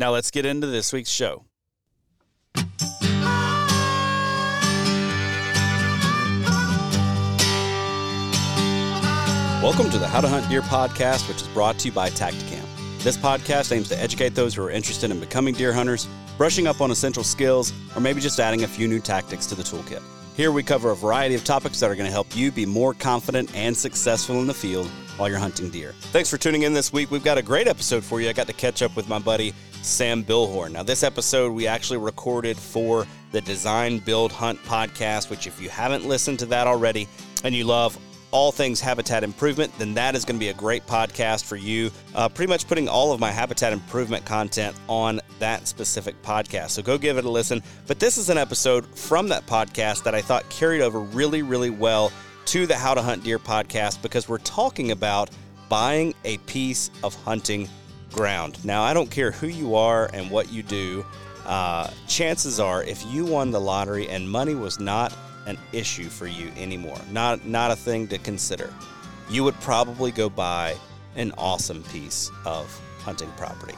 Now let's get into this week's show. Welcome to the How to Hunt Deer podcast, which is brought to you by Tactacam. This podcast aims to educate those who are interested in becoming deer hunters, brushing up on essential skills, or maybe just adding a few new tactics to the toolkit. Here we cover a variety of topics that are going to help you be more confident and successful in the field while you're hunting deer. Thanks for tuning in this week. We've got a great episode for you. I got to catch up with my buddy Sam Bilhorn. Now, this episode we actually recorded for the Design Build Hunt podcast, which, if you haven't listened to that already and you love all things habitat improvement, then that is going to be a great podcast for you. Uh, pretty much putting all of my habitat improvement content on that specific podcast. So go give it a listen. But this is an episode from that podcast that I thought carried over really, really well to the How to Hunt Deer podcast because we're talking about buying a piece of hunting ground. Now, I don't care who you are and what you do. Uh, chances are, if you won the lottery and money was not an issue for you anymore, not not a thing to consider, you would probably go buy an awesome piece of hunting property.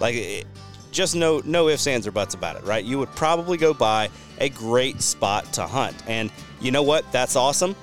Like, just no no ifs, ands, or buts about it, right? You would probably go buy a great spot to hunt, and you know what? That's awesome.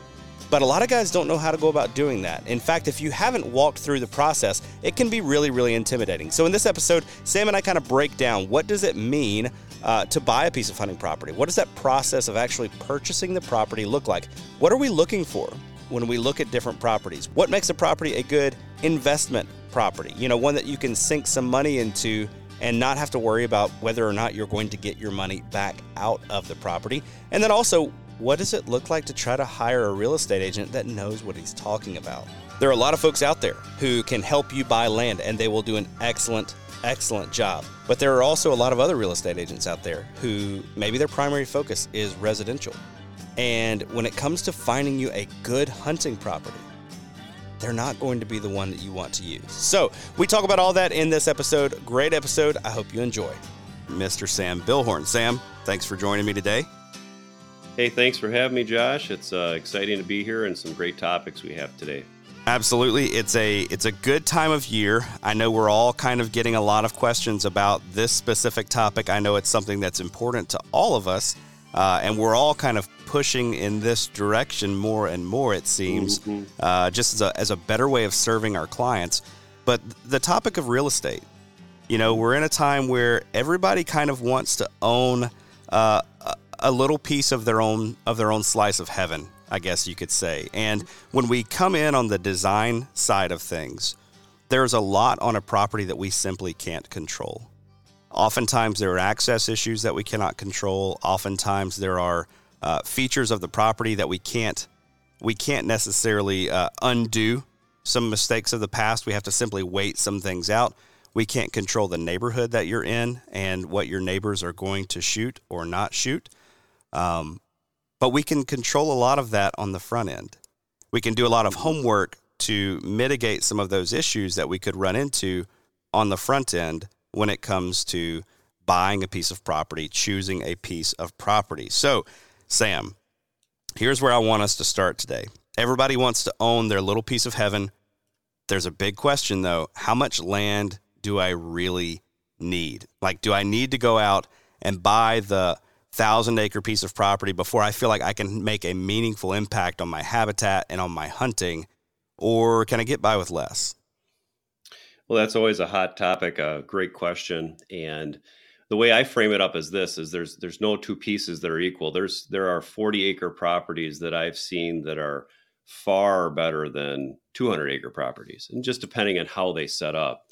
But a lot of guys don't know how to go about doing that. In fact, if you haven't walked through the process, it can be really, really intimidating. So in this episode, Sam and I kind of break down what does it mean uh, to buy a piece of hunting property? What does that process of actually purchasing the property look like? What are we looking for when we look at different properties? What makes a property a good investment property? You know, one that you can sink some money into and not have to worry about whether or not you're going to get your money back out of the property. And then also, what does it look like to try to hire a real estate agent that knows what he's talking about? There are a lot of folks out there who can help you buy land and they will do an excellent, excellent job. But there are also a lot of other real estate agents out there who maybe their primary focus is residential. And when it comes to finding you a good hunting property, they're not going to be the one that you want to use. So, we talk about all that in this episode. Great episode. I hope you enjoy. Mr. Sam Bilhorn. Sam, thanks for joining me today. Hey, thanks for having me, Josh. It's uh, exciting to be here and some great topics we have today. Absolutely. It's a it's a good time of year. I know we're all kind of getting a lot of questions about this specific topic. I know it's something that's important to all of us. Uh, and we're all kind of pushing in this direction more and more, it seems, mm-hmm. uh, just as a, as a better way of serving our clients. But the topic of real estate, you know, we're in a time where everybody kind of wants to own uh, a little piece of their own of their own slice of heaven, I guess you could say. And when we come in on the design side of things, there's a lot on a property that we simply can't control. Oftentimes, there are access issues that we cannot control. Oftentimes, there are uh, features of the property that we can't we can't necessarily uh, undo some mistakes of the past. We have to simply wait some things out. We can't control the neighborhood that you're in and what your neighbors are going to shoot or not shoot. Um, but we can control a lot of that on the front end. We can do a lot of homework to mitigate some of those issues that we could run into on the front end when it comes to buying a piece of property, choosing a piece of property. So, Sam, here's where I want us to start today. Everybody wants to own their little piece of heaven. There's a big question though how much land do I really need? Like, do I need to go out and buy the thousand acre piece of property before I feel like I can make a meaningful impact on my habitat and on my hunting? Or can I get by with less? Well, that's always a hot topic, a great question. And the way I frame it up is this is there's there's no two pieces that are equal. There's there are 40 acre properties that I've seen that are far better than 200 acre properties and just depending on how they set up.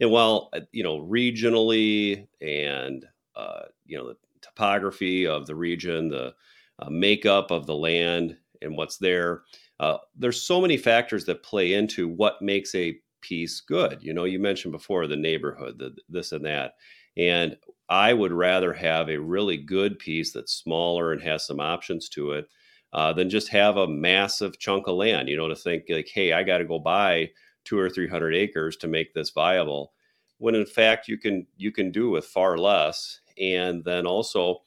And while uh, you know regionally and uh, you know topography of the region, the uh, makeup of the land, and what's there. Uh, there's so many factors that play into what makes a piece good. You know, you mentioned before the neighborhood, the this and that, and I would rather have a really good piece that's smaller and has some options to it uh, than just have a massive chunk of land. You know, to think like, hey, I got to go buy two or three hundred acres to make this viable. When in fact you can you can do with far less and then also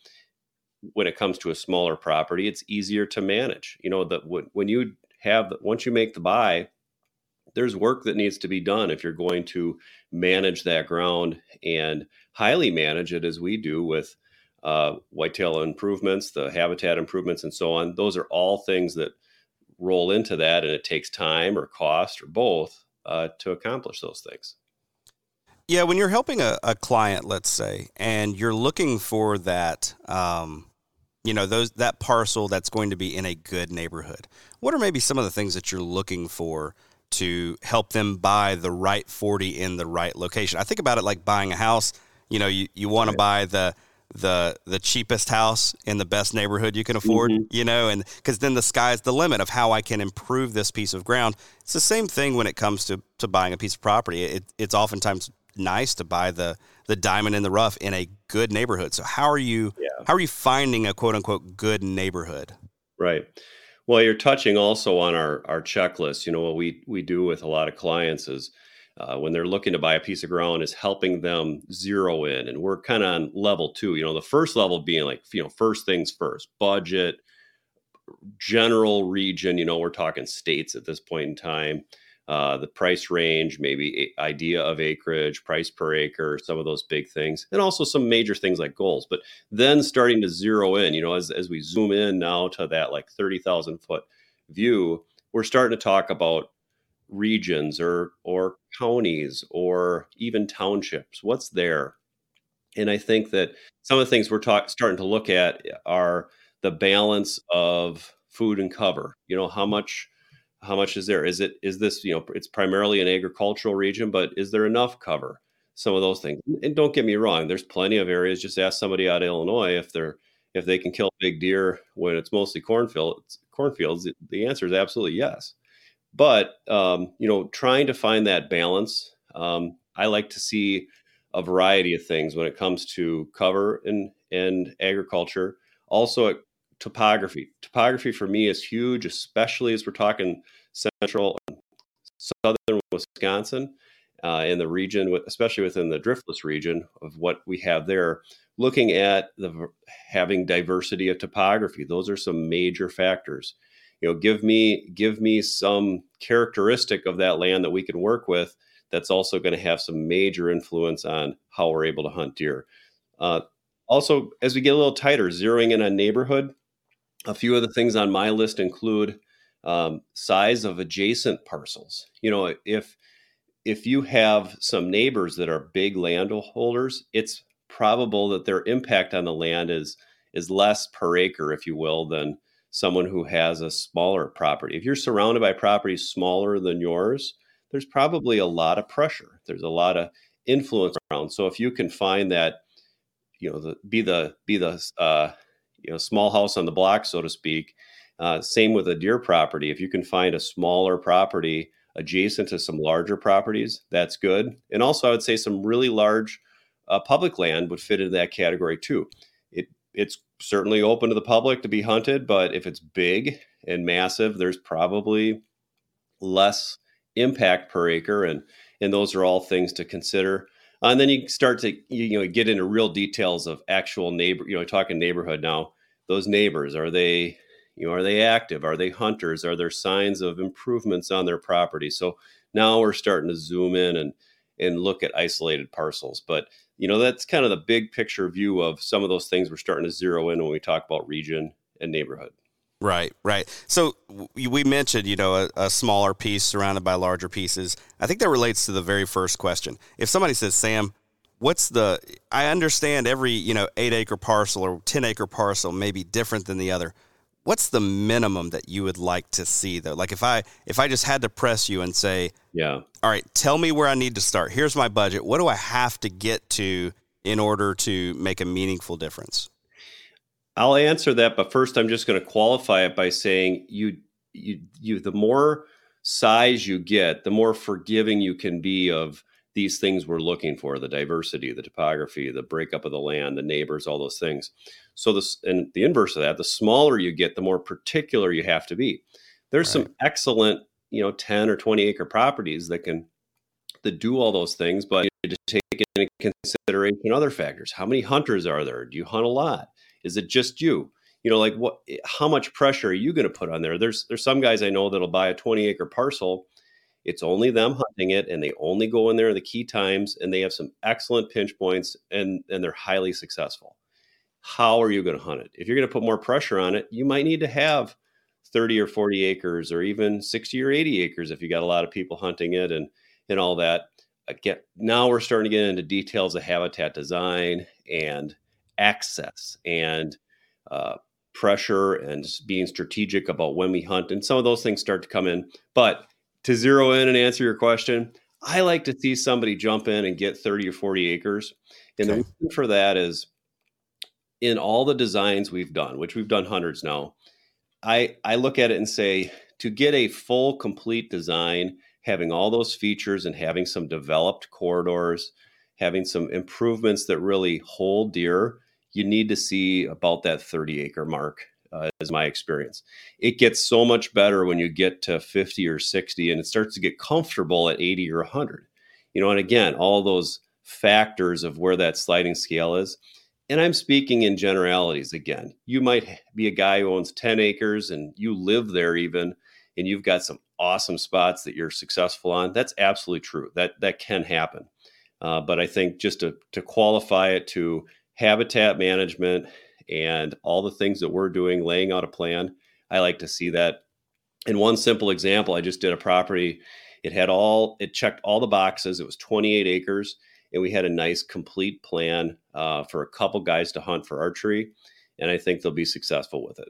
when it comes to a smaller property it's easier to manage. You know that when you have once you make the buy there's work that needs to be done if you're going to manage that ground and highly manage it as we do with uh, whitetail improvements the habitat improvements and so on. Those are all things that roll into that and it takes time or cost or both uh, to accomplish those things yeah, when you're helping a, a client, let's say, and you're looking for that, um, you know, those that parcel that's going to be in a good neighborhood. What are maybe some of the things that you're looking for to help them buy the right 40 in the right location? I think about it like buying a house. You know, you, you want to buy the the the cheapest house in the best neighborhood you can afford mm-hmm. you know and because then the sky's the limit of how i can improve this piece of ground it's the same thing when it comes to to buying a piece of property it, it's oftentimes nice to buy the the diamond in the rough in a good neighborhood. So how are you yeah. how are you finding a quote unquote good neighborhood? Right. Well, you're touching also on our our checklist. You know what we we do with a lot of clients is uh, when they're looking to buy a piece of ground is helping them zero in, and we're kind of on level two. You know, the first level being like you know first things first, budget, general region. You know, we're talking states at this point in time uh, the price range, maybe idea of acreage, price per acre, some of those big things, and also some major things like goals. But then starting to zero in, you know, as, as we zoom in now to that like 30,000 foot view, we're starting to talk about regions or or counties or even townships what's there and i think that some of the things we're talk, starting to look at are the balance of food and cover you know how much how much is there is it is this you know it's primarily an agricultural region but is there enough cover some of those things and don't get me wrong there's plenty of areas just ask somebody out of illinois if they're if they can kill big deer when it's mostly cornfields, cornfields, the answer is absolutely yes. But um, you know, trying to find that balance, um, I like to see a variety of things when it comes to cover and and agriculture. Also, topography. Topography for me is huge, especially as we're talking central and southern Wisconsin uh, in the region, especially within the driftless region of what we have there. Looking at the having diversity of topography, those are some major factors. You know, give me give me some characteristic of that land that we can work with. That's also going to have some major influence on how we're able to hunt deer. Uh, also, as we get a little tighter, zeroing in on neighborhood. A few of the things on my list include um, size of adjacent parcels. You know, if if you have some neighbors that are big landholders, it's probable that their impact on the land is is less per acre, if you will, than someone who has a smaller property. If you're surrounded by properties smaller than yours, there's probably a lot of pressure. There's a lot of influence around. So if you can find that, you know, the, be the be the uh, you know small house on the block, so to speak. Uh, same with a deer property. If you can find a smaller property adjacent to some larger properties, that's good. And also, I would say some really large uh, public land would fit into that category too. It it's certainly open to the public to be hunted, but if it's big and massive, there's probably less impact per acre, and and those are all things to consider. Uh, and then you start to you know get into real details of actual neighbor. You know, talking neighborhood now. Those neighbors are they you know, are they active? Are they hunters? Are there signs of improvements on their property? So now we're starting to zoom in and and look at isolated parcels. But you know, that's kind of the big picture view of some of those things we're starting to zero in when we talk about region and neighborhood. Right, right. So we mentioned, you know, a, a, smaller piece surrounded by larger pieces. I think that relates to the very first question. If somebody says, "Sam, what's the?" I understand every you know eight acre parcel or ten acre parcel may be different than the other what's the minimum that you would like to see though like if i if i just had to press you and say yeah all right tell me where i need to start here's my budget what do i have to get to in order to make a meaningful difference i'll answer that but first i'm just going to qualify it by saying you you you the more size you get the more forgiving you can be of these things we're looking for the diversity the topography the breakup of the land the neighbors all those things. So this and the inverse of that the smaller you get the more particular you have to be. There's right. some excellent you know 10 or 20 acre properties that can that do all those things but you need to take into consideration other factors. How many hunters are there? Do you hunt a lot is it just you you know like what how much pressure are you going to put on there there's there's some guys i know that'll buy a 20 acre parcel it's only them hunting it, and they only go in there the key times, and they have some excellent pinch points, and and they're highly successful. How are you going to hunt it? If you're going to put more pressure on it, you might need to have 30 or 40 acres, or even 60 or 80 acres if you got a lot of people hunting it, and and all that. Again, now we're starting to get into details of habitat design and access and uh, pressure and being strategic about when we hunt and some of those things start to come in but to zero in and answer your question, I like to see somebody jump in and get 30 or 40 acres. And okay. the reason for that is in all the designs we've done, which we've done hundreds now, I, I look at it and say to get a full, complete design, having all those features and having some developed corridors, having some improvements that really hold deer, you need to see about that 30 acre mark uh, is my experience. It gets so much better when you get to 50 or 60 and it starts to get comfortable at 80 or 100. You know, and again, all those factors of where that sliding scale is. And I'm speaking in generalities again. You might be a guy who owns 10 acres and you live there even and you've got some awesome spots that you're successful on. That's absolutely true. That that can happen. Uh, but I think just to, to qualify it to habitat management and all the things that we're doing, laying out a plan. I like to see that. In one simple example, I just did a property. It had all, it checked all the boxes. It was 28 acres, and we had a nice complete plan uh, for a couple guys to hunt for archery. And I think they'll be successful with it.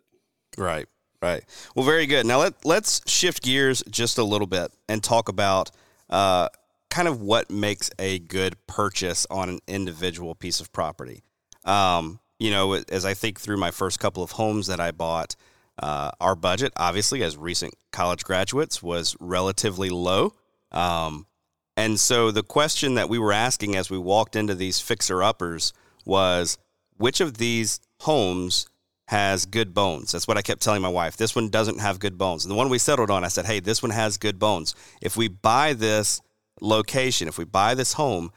Right, right. Well, very good. Now let let's shift gears just a little bit and talk about uh, kind of what makes a good purchase on an individual piece of property. Um, you know, as I think through my first couple of homes that I bought, uh, our budget, obviously, as recent college graduates, was relatively low. Um, and so the question that we were asking as we walked into these fixer uppers was which of these homes has good bones? That's what I kept telling my wife. This one doesn't have good bones. And the one we settled on, I said, hey, this one has good bones. If we buy this location, if we buy this home,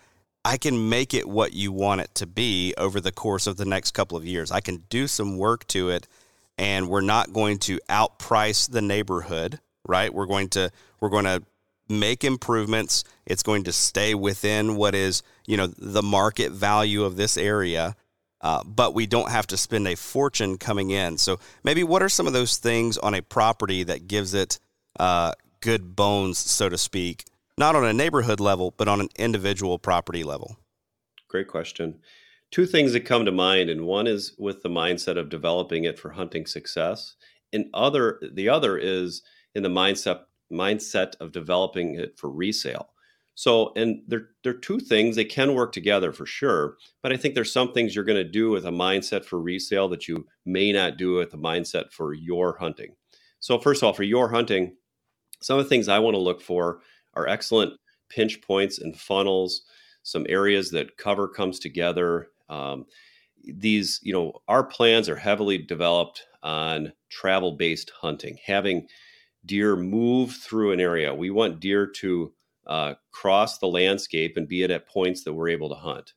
I can make it what you want it to be over the course of the next couple of years. I can do some work to it and we're not going to outprice the neighborhood, right? We're going to we're going to make improvements. It's going to stay within what is, you know, the market value of this area. Uh, but we don't have to spend a fortune coming in. So maybe what are some of those things on a property that gives it uh, good bones, so to speak, not on a neighborhood level, but on an individual property level? Great question. Two things that come to mind and one is with the mindset of developing it for hunting success and other the other is in the mindset mindset of developing it for resale. So and they're they're two things they can work together for sure but i think there's some things you're going to do with a mindset for resale that you may not do with a mindset for your hunting. So first of all for your hunting some of the things i want to look for are excellent pinch points and funnels some areas that cover comes together um, these, you know, our plans are heavily developed on travel based hunting, having deer move through an area. We want deer to uh, cross the landscape and be it at points that we're able to hunt.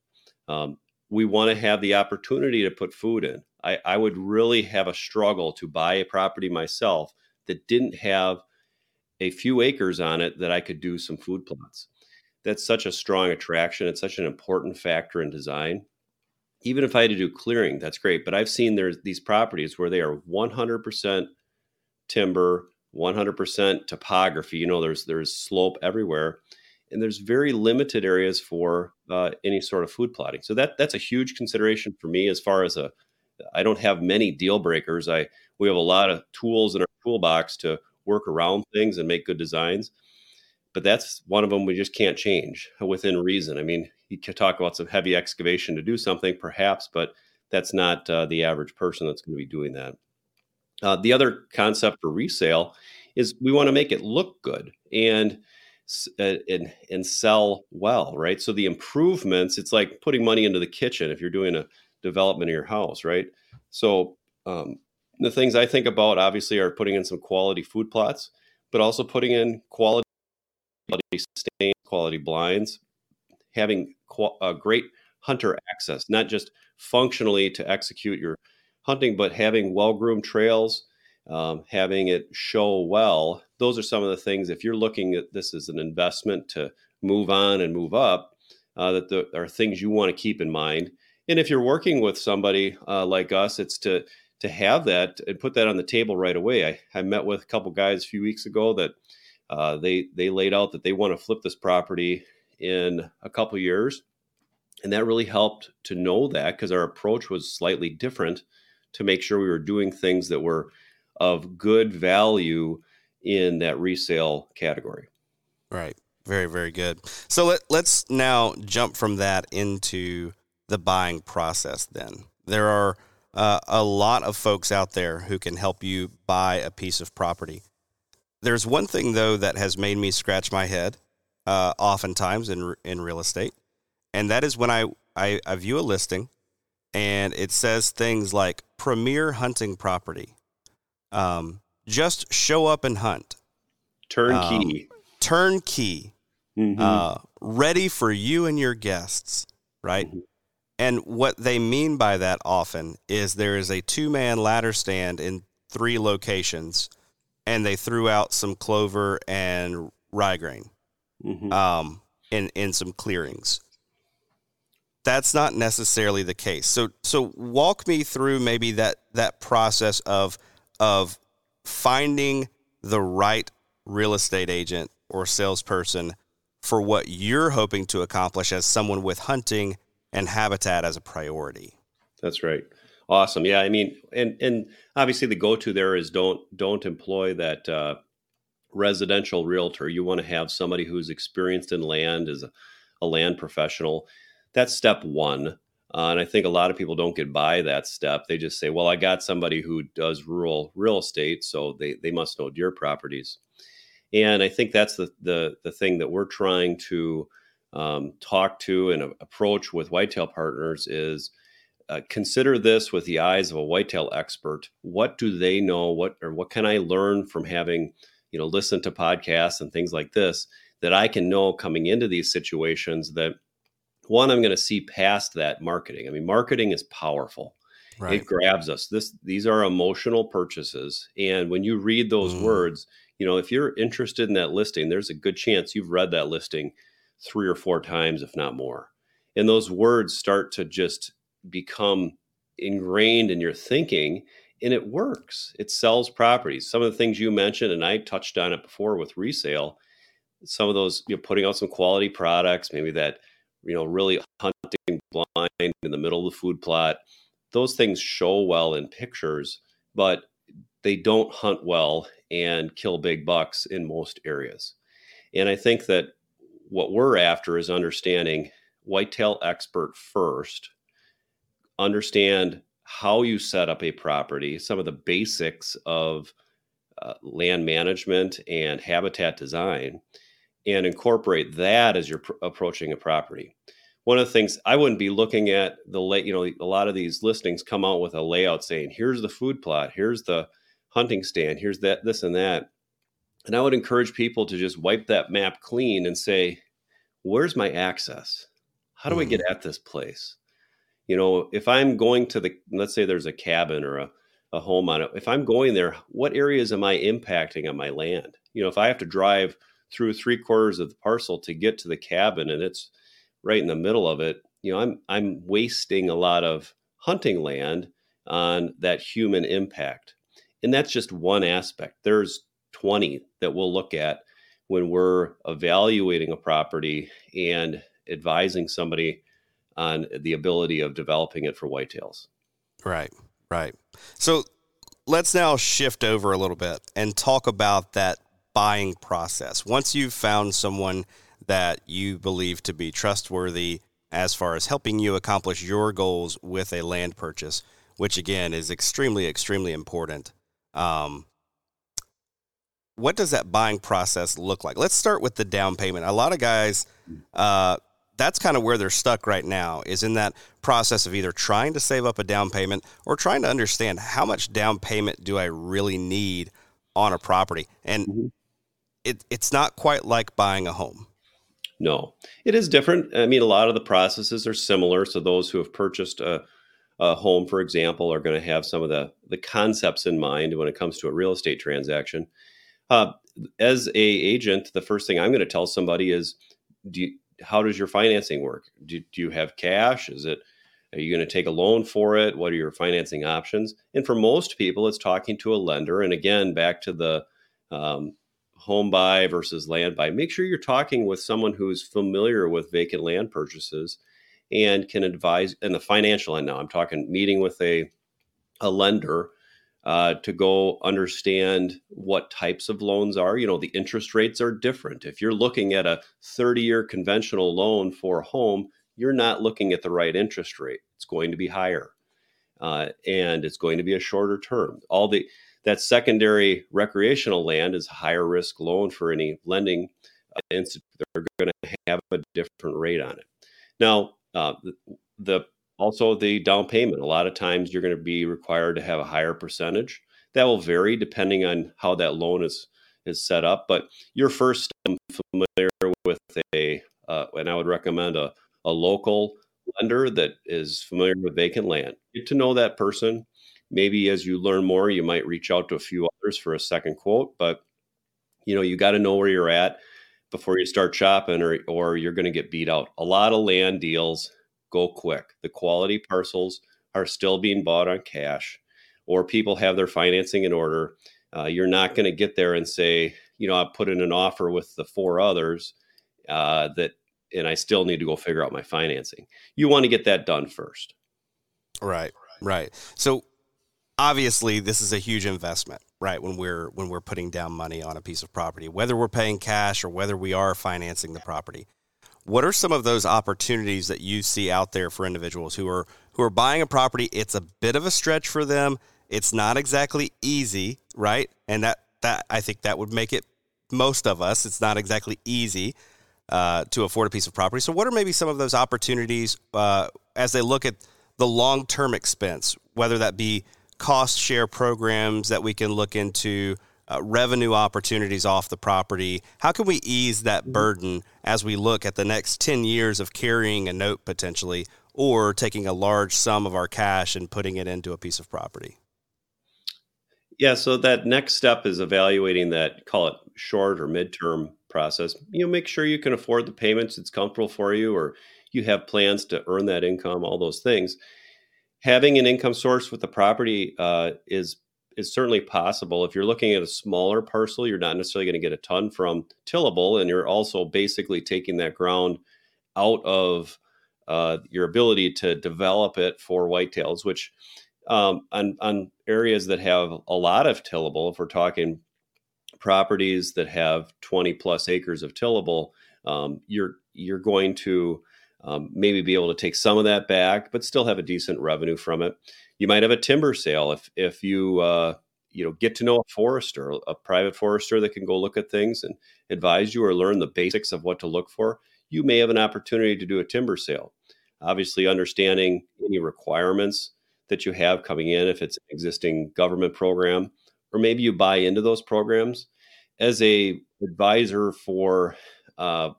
Um, we want to have the opportunity to put food in. I, I, would really have a struggle to buy a property myself that didn't have a few acres on it that I could do some food plots. That's such a strong attraction. It's such an important factor in design even if I had to do clearing, that's great. But I've seen there's these properties where they are 100% timber, 100% topography. You know, there's there's slope everywhere, and there's very limited areas for uh, any sort of food plotting. So that that's a huge consideration for me as far as a. I don't have many deal breakers. I we have a lot of tools in our toolbox to work around things and make good designs but that's one of them we just can't change within reason. I mean, you could talk about some heavy excavation to do something, perhaps, but that's not uh, the average person that's going to be doing that. Uh, the other concept for resale is we want to make it look good and uh, and and sell well, right? So the improvements, it's like putting money into the kitchen if you're doing a development of your house, right? So um, the things I think about obviously are putting in some quality food plots, but also putting in quality quality stain, quality blinds, having a great hunter access, not just functionally to execute your hunting, but having well groomed trails, um, having it show well. Those are some of the things. If you're looking at this as an investment to move on and move up, uh, that the, are things you want to keep in mind. And if you're working with somebody uh, like us, it's to to have that and put that on the table right away. I, I met with a couple guys a few weeks ago that uh, they they laid out that they want to flip this property in a couple years, and that really helped to know that because our approach was slightly different to make sure we were doing things that were of good value in that resale category. Right. Very very good. So let let's now jump from that into the buying process. Then there are uh, a lot of folks out there who can help you buy a piece of property. There's one thing though that has made me scratch my head, uh, oftentimes in in real estate, and that is when I, I I view a listing, and it says things like premier hunting property, um, just show up and hunt, turnkey, um, turnkey, mm-hmm. uh, ready for you and your guests, right? Mm-hmm. And what they mean by that often is there is a two man ladder stand in three locations and they threw out some clover and rye grain mm-hmm. um, in in some clearings. That's not necessarily the case. So so walk me through maybe that that process of of finding the right real estate agent or salesperson for what you're hoping to accomplish as someone with hunting and habitat as a priority. That's right. Awesome. Yeah, I mean, and and obviously the go-to there is don't don't employ that uh, residential realtor. You want to have somebody who's experienced in land, is a, a land professional. That's step one. Uh, and I think a lot of people don't get by that step. They just say, well, I got somebody who does rural real estate, so they, they must know deer properties. And I think that's the, the, the thing that we're trying to um, talk to and approach with whitetail partners is uh, consider this with the eyes of a whitetail expert. What do they know? What or what can I learn from having, you know, listened to podcasts and things like this that I can know coming into these situations that one, I'm going to see past that marketing. I mean, marketing is powerful. Right. It grabs us. This these are emotional purchases, and when you read those mm. words, you know, if you're interested in that listing, there's a good chance you've read that listing three or four times, if not more. And those words start to just become ingrained in your thinking, and it works. It sells properties. Some of the things you mentioned, and I touched on it before with resale. Some of those, you know, putting out some quality products, maybe that you know, really hunting blind in the middle of the food plot. Those things show well in pictures, but they don't hunt well and kill big bucks in most areas. And I think that what we're after is understanding whitetail expert first, understand how you set up a property, some of the basics of uh, land management and habitat design, and incorporate that as you're pr- approaching a property. One of the things I wouldn't be looking at the late, you know, a lot of these listings come out with a layout saying, here's the food plot, here's the hunting stand, here's that, this and that. And I would encourage people to just wipe that map clean and say, where's my access? How do mm-hmm. I get at this place? You know, if I'm going to the, let's say there's a cabin or a, a home on it, if I'm going there, what areas am I impacting on my land? You know, if I have to drive through three quarters of the parcel to get to the cabin and it's right in the middle of it, you know, I'm I'm wasting a lot of hunting land on that human impact. And that's just one aspect. There's 20 that we'll look at when we're evaluating a property and advising somebody on the ability of developing it for whitetails. Right, right. So let's now shift over a little bit and talk about that buying process. Once you've found someone that you believe to be trustworthy as far as helping you accomplish your goals with a land purchase, which again is extremely, extremely important. Um, what does that buying process look like? Let's start with the down payment. A lot of guys, uh, that's kind of where they're stuck right now, is in that process of either trying to save up a down payment or trying to understand how much down payment do I really need on a property. And mm-hmm it, it's not quite like buying a home. No, it is different. I mean, a lot of the processes are similar. So those who have purchased a, a home, for example, are going to have some of the the concepts in mind when it comes to a real estate transaction. Uh, as a agent, the first thing I'm going to tell somebody is, do you, how does your financing work? Do, do you have cash? Is it are you going to take a loan for it? What are your financing options? And for most people, it's talking to a lender. And again, back to the um, home buy versus land buy, make sure you're talking with someone who's familiar with vacant land purchases and can advise. And the financial end now, I'm talking meeting with a a lender uh, to go understand what types of loans are. You know, the interest rates are different. If you're looking at a 30 year conventional loan for a home, you're not looking at the right interest rate. It's going to be higher. Uh, and it's going to be a shorter term. All the that secondary recreational land is a higher risk loan for any lending institute. They're going to have a different rate on it. Now, uh, the also the down payment. A lot of times you're going to be required to have a higher percentage. That will vary depending on how that loan is is set up. But you're first familiar with a, uh, and I would recommend a, a local lender that is familiar with vacant land. Get to know that person maybe as you learn more, you might reach out to a few others for a second quote. But you know, you got to know where you're at before you start shopping, or or you're going to get beat out. A lot of land deals go quick. The quality parcels are still being bought on cash, or people have their financing in order. Uh, you're not going to get there and say, you know, I put in an offer with the four others uh, that, and I still need to go figure out my financing. You want to get that done first. Right, right. So obviously this is a huge investment right when we're when we're putting down money on a piece of property whether we're paying cash or whether we are financing the property what are some of those opportunities that you see out there for individuals who are who are buying a property? It's a bit of a stretch for them. It's not exactly easy, right? And that that I think that would make it most of us. It's not exactly easy uh, to afford a piece of property. So, what are maybe some of those opportunities uh, as they look at the long term expense, whether that be cost share programs that we can look into? Uh, revenue opportunities off the property. How can we ease that burden as we look at the next 10 years of carrying a note potentially or taking a large sum of our cash and putting it into a piece of property? Yeah, so that next step is evaluating that, call it short or midterm process. You know, make sure you can afford the payments, it's comfortable for you, or you have plans to earn that income, all those things. Having an income source with the property uh, is is certainly possible. If you're looking at a smaller parcel, you're not necessarily going to get a ton from tillable, and you're also basically taking that ground out of uh, your ability to develop it for whitetails, which um, on, on areas that have a lot of tillable, if we're talking properties that have 20 plus acres of tillable, um, you're you're going to um, maybe be able to take some of that back, but still have a decent revenue from it. You might have a timber sale if if you uh, you know get to know a forester, a private forester that can go look at things and advise you or learn the basics of what to look for. You may have an opportunity to do a timber sale. Obviously, understanding any requirements that you have coming in, if it's an existing government program, or maybe you buy into those programs as a advisor for uh,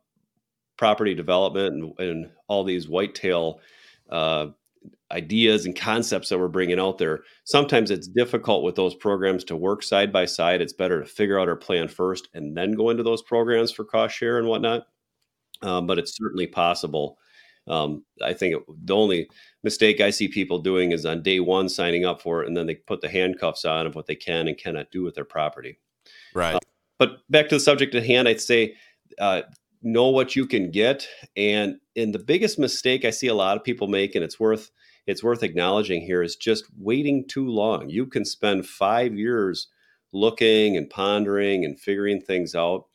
property development and, and all these whitetail uh, ideas and concepts that we're bringing out there. Sometimes it's difficult with those programs to work side by side. It's better to figure out our plan first and then go into those programs for cost share and whatnot. Um, but it's certainly possible. Um, I think it, the only mistake I see people doing is on day one signing up for it, and then they put the handcuffs on of what they can and cannot do with their property. Right. Uh, but back to the subject at hand, I'd say uh, know what you can get, and and the biggest mistake I see a lot of people make, and it's worth it's worth acknowledging here, is just waiting too long. You can spend five years looking and pondering and figuring things out.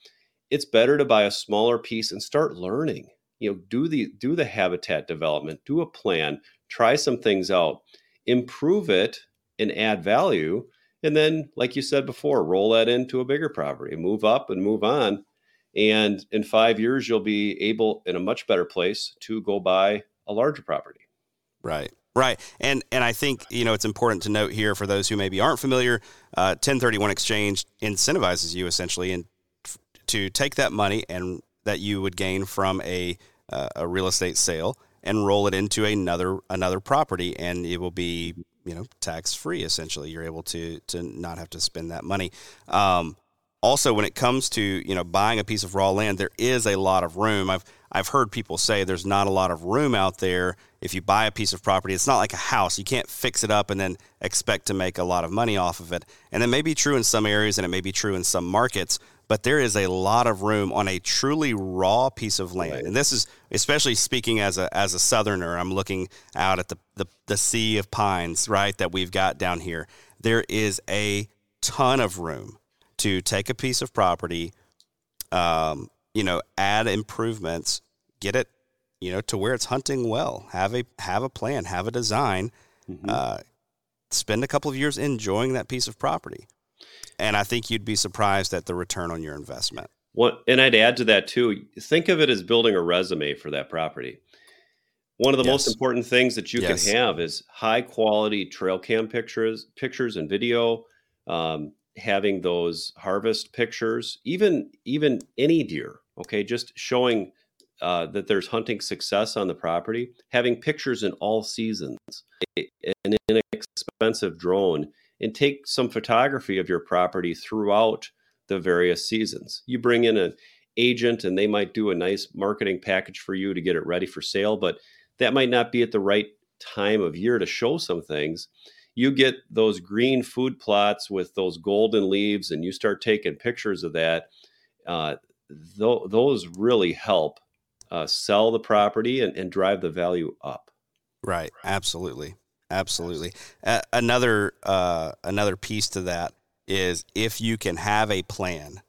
It's better to buy a smaller piece and start learning. You know, do the do the habitat development, do a plan, try some things out, improve it, and add value and then like you said before roll that into a bigger property move up and move on and in five years you'll be able in a much better place to go buy a larger property. Right right and and i think you know it's important to note here for those who maybe aren't familiar uh, 1031 exchange incentivizes you essentially and to take that money and that you would gain from a uh, a real estate sale and roll it into another another property and it will be you know tax free essentially. You're able to to not have to spend that money. Um, also when it comes to you know buying a piece of raw land there is a lot of room i've i've heard people say there's not a lot of room out there if you buy a piece of property it's not like a house you can't fix it up and then expect to make a lot of money off of it and that may be true in some areas and it may be true in some markets but there is a lot of room on a truly raw piece of land. Right. And this is especially speaking as a as a southerner, I'm looking out at the, the the sea of pines, right, that we've got down here. There is a ton of room to take a piece of property, um, you know, add improvements, get it, you know, to where it's hunting well. Have a have a plan, have a design. Mm-hmm. Uh, spend a couple of years enjoying that piece of property and I think you'd be surprised at the return on your investment. What, and I'd add to that too. Think of it as building a resume for that property. One of the yes. most important things that you yes. can have is high quality trail cam pictures, pictures and video. Um, having those harvest pictures, even even any deer. Okay, just showing uh, that there's hunting success on the property. Having pictures in all seasons, an inexpensive drone and take some photography of your property throughout the various seasons. You bring in an agent and they might do a nice marketing package for you to get it ready for sale, but that might not be at the right time of year to show some things. You get those green food plots with those golden leaves and you start taking pictures of that. Uh, th- those really help uh, sell the property and, and drive the value up. Right. Absolutely. Absolutely. Uh, another uh, another piece to that is if you can have a plan,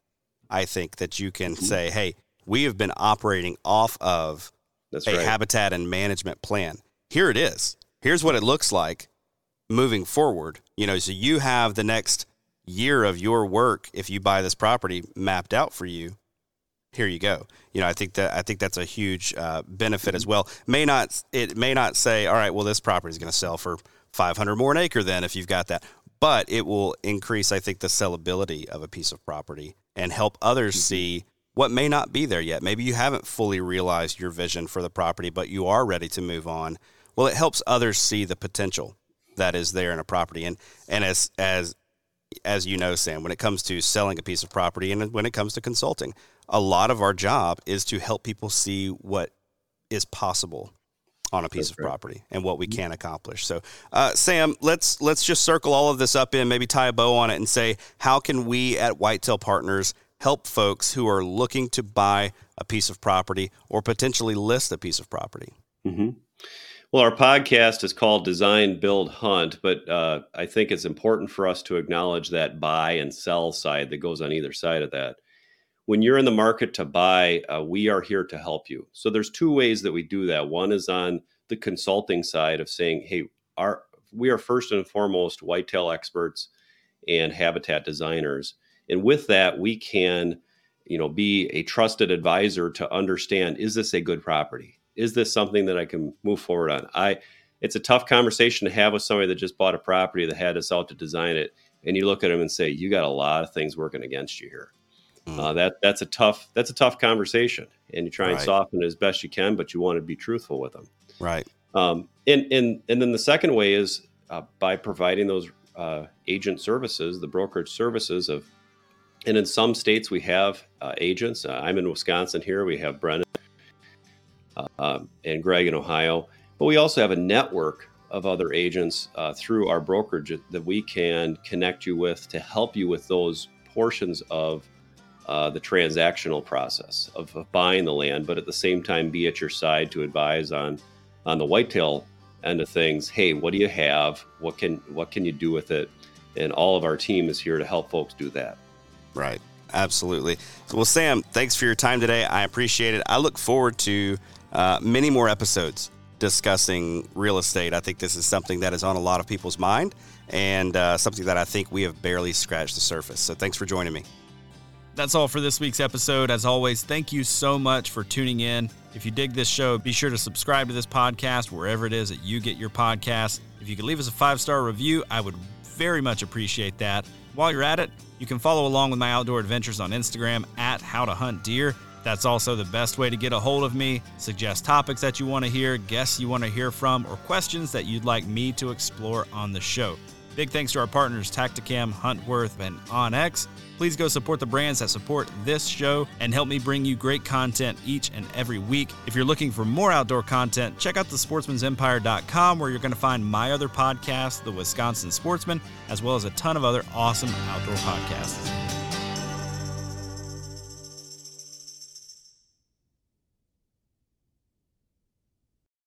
I think that you can mm-hmm. say, "Hey, we have been operating off of That's a right. habitat and management plan. Here it is. Here's what it looks like moving forward. You know, so you have the next year of your work if you buy this property mapped out for you. Here you go. You know, I think that I think that's a huge uh, benefit as well. May not it may not say, all right, well, this property is going to sell for 500 more an acre then if you've got that, but it will increase, I think, the sellability of a piece of property and help others see what may not be there yet. Maybe you haven't fully realized your vision for the property, but you are ready to move on. Well, it helps others see the potential that is there in a property. And and as as as you know, Sam, when it comes to selling a piece of property and when it comes to consulting, a lot of our job is to help people see what is possible on a piece That's of right. property and what we can accomplish. So, uh, Sam, let's let's just circle all of this up in, maybe tie a bow on it, and say how can we at Whitetail Partners help folks who are looking to buy a piece of property or potentially list a piece of property? hmm Well, our podcast is called Design, Build, Hunt, but uh, I think it's important for us to acknowledge that buy and sell side that goes on either side of that. When you're in the market to buy, uh, we are here to help you. So there's two ways that we do that. One is on the consulting side of saying, "Hey, our we are first and foremost whitetail experts and habitat designers, and with that, we can." you know be a trusted advisor to understand is this a good property is this something that i can move forward on i it's a tough conversation to have with somebody that just bought a property that had us out to design it and you look at them and say you got a lot of things working against you here Mm. uh, that that's a tough that's a tough conversation and you try and Right. soften it as best you can but you want to be truthful with them Right. um, and and and then the second way is uh, by providing those uh, agent services, the brokerage services of, and in some states we have uh, agents. Uh, I'm in Wisconsin here. We have Brennan uh, um, and Greg in Ohio, but we also have a network of other agents uh, through our brokerage that we can connect you with to help you with those portions of uh, the transactional process of, of buying the land, but at the same time be at your side to advise on on the whitetail end of things. Hey, what do you have? What can what can you do with it? And all of our team is here to help folks do that. Right. Absolutely. Well, Sam, thanks for your time today. I appreciate it. I look forward to uh, many more episodes discussing real estate. I think this is something that is on a lot of people's mind and uh, something that I think we have barely scratched the surface. So thanks for joining me. That's all for this week's episode. As always, thank you so much for tuning in. If you dig this show, be sure to subscribe to this podcast wherever it is that you get your podcasts. If you could leave us a five star review, I would very much appreciate that. While you're at it, you can follow along with my outdoor adventures on Instagram at How to Hunt Deer. That's also the best way to get a hold of me, suggest topics that you want to hear, guests you want to hear from, or questions that you'd like me to explore on the show. Big thanks to our partners Tactacam, Huntworth, and onX. Please go support the brands that support this show and help me bring you great content each and every week. If you're looking for more outdoor content, check out the sportsmansempire.com where you're going to find my other podcast, The Wisconsin Sportsman, as well as a ton of other awesome outdoor podcasts.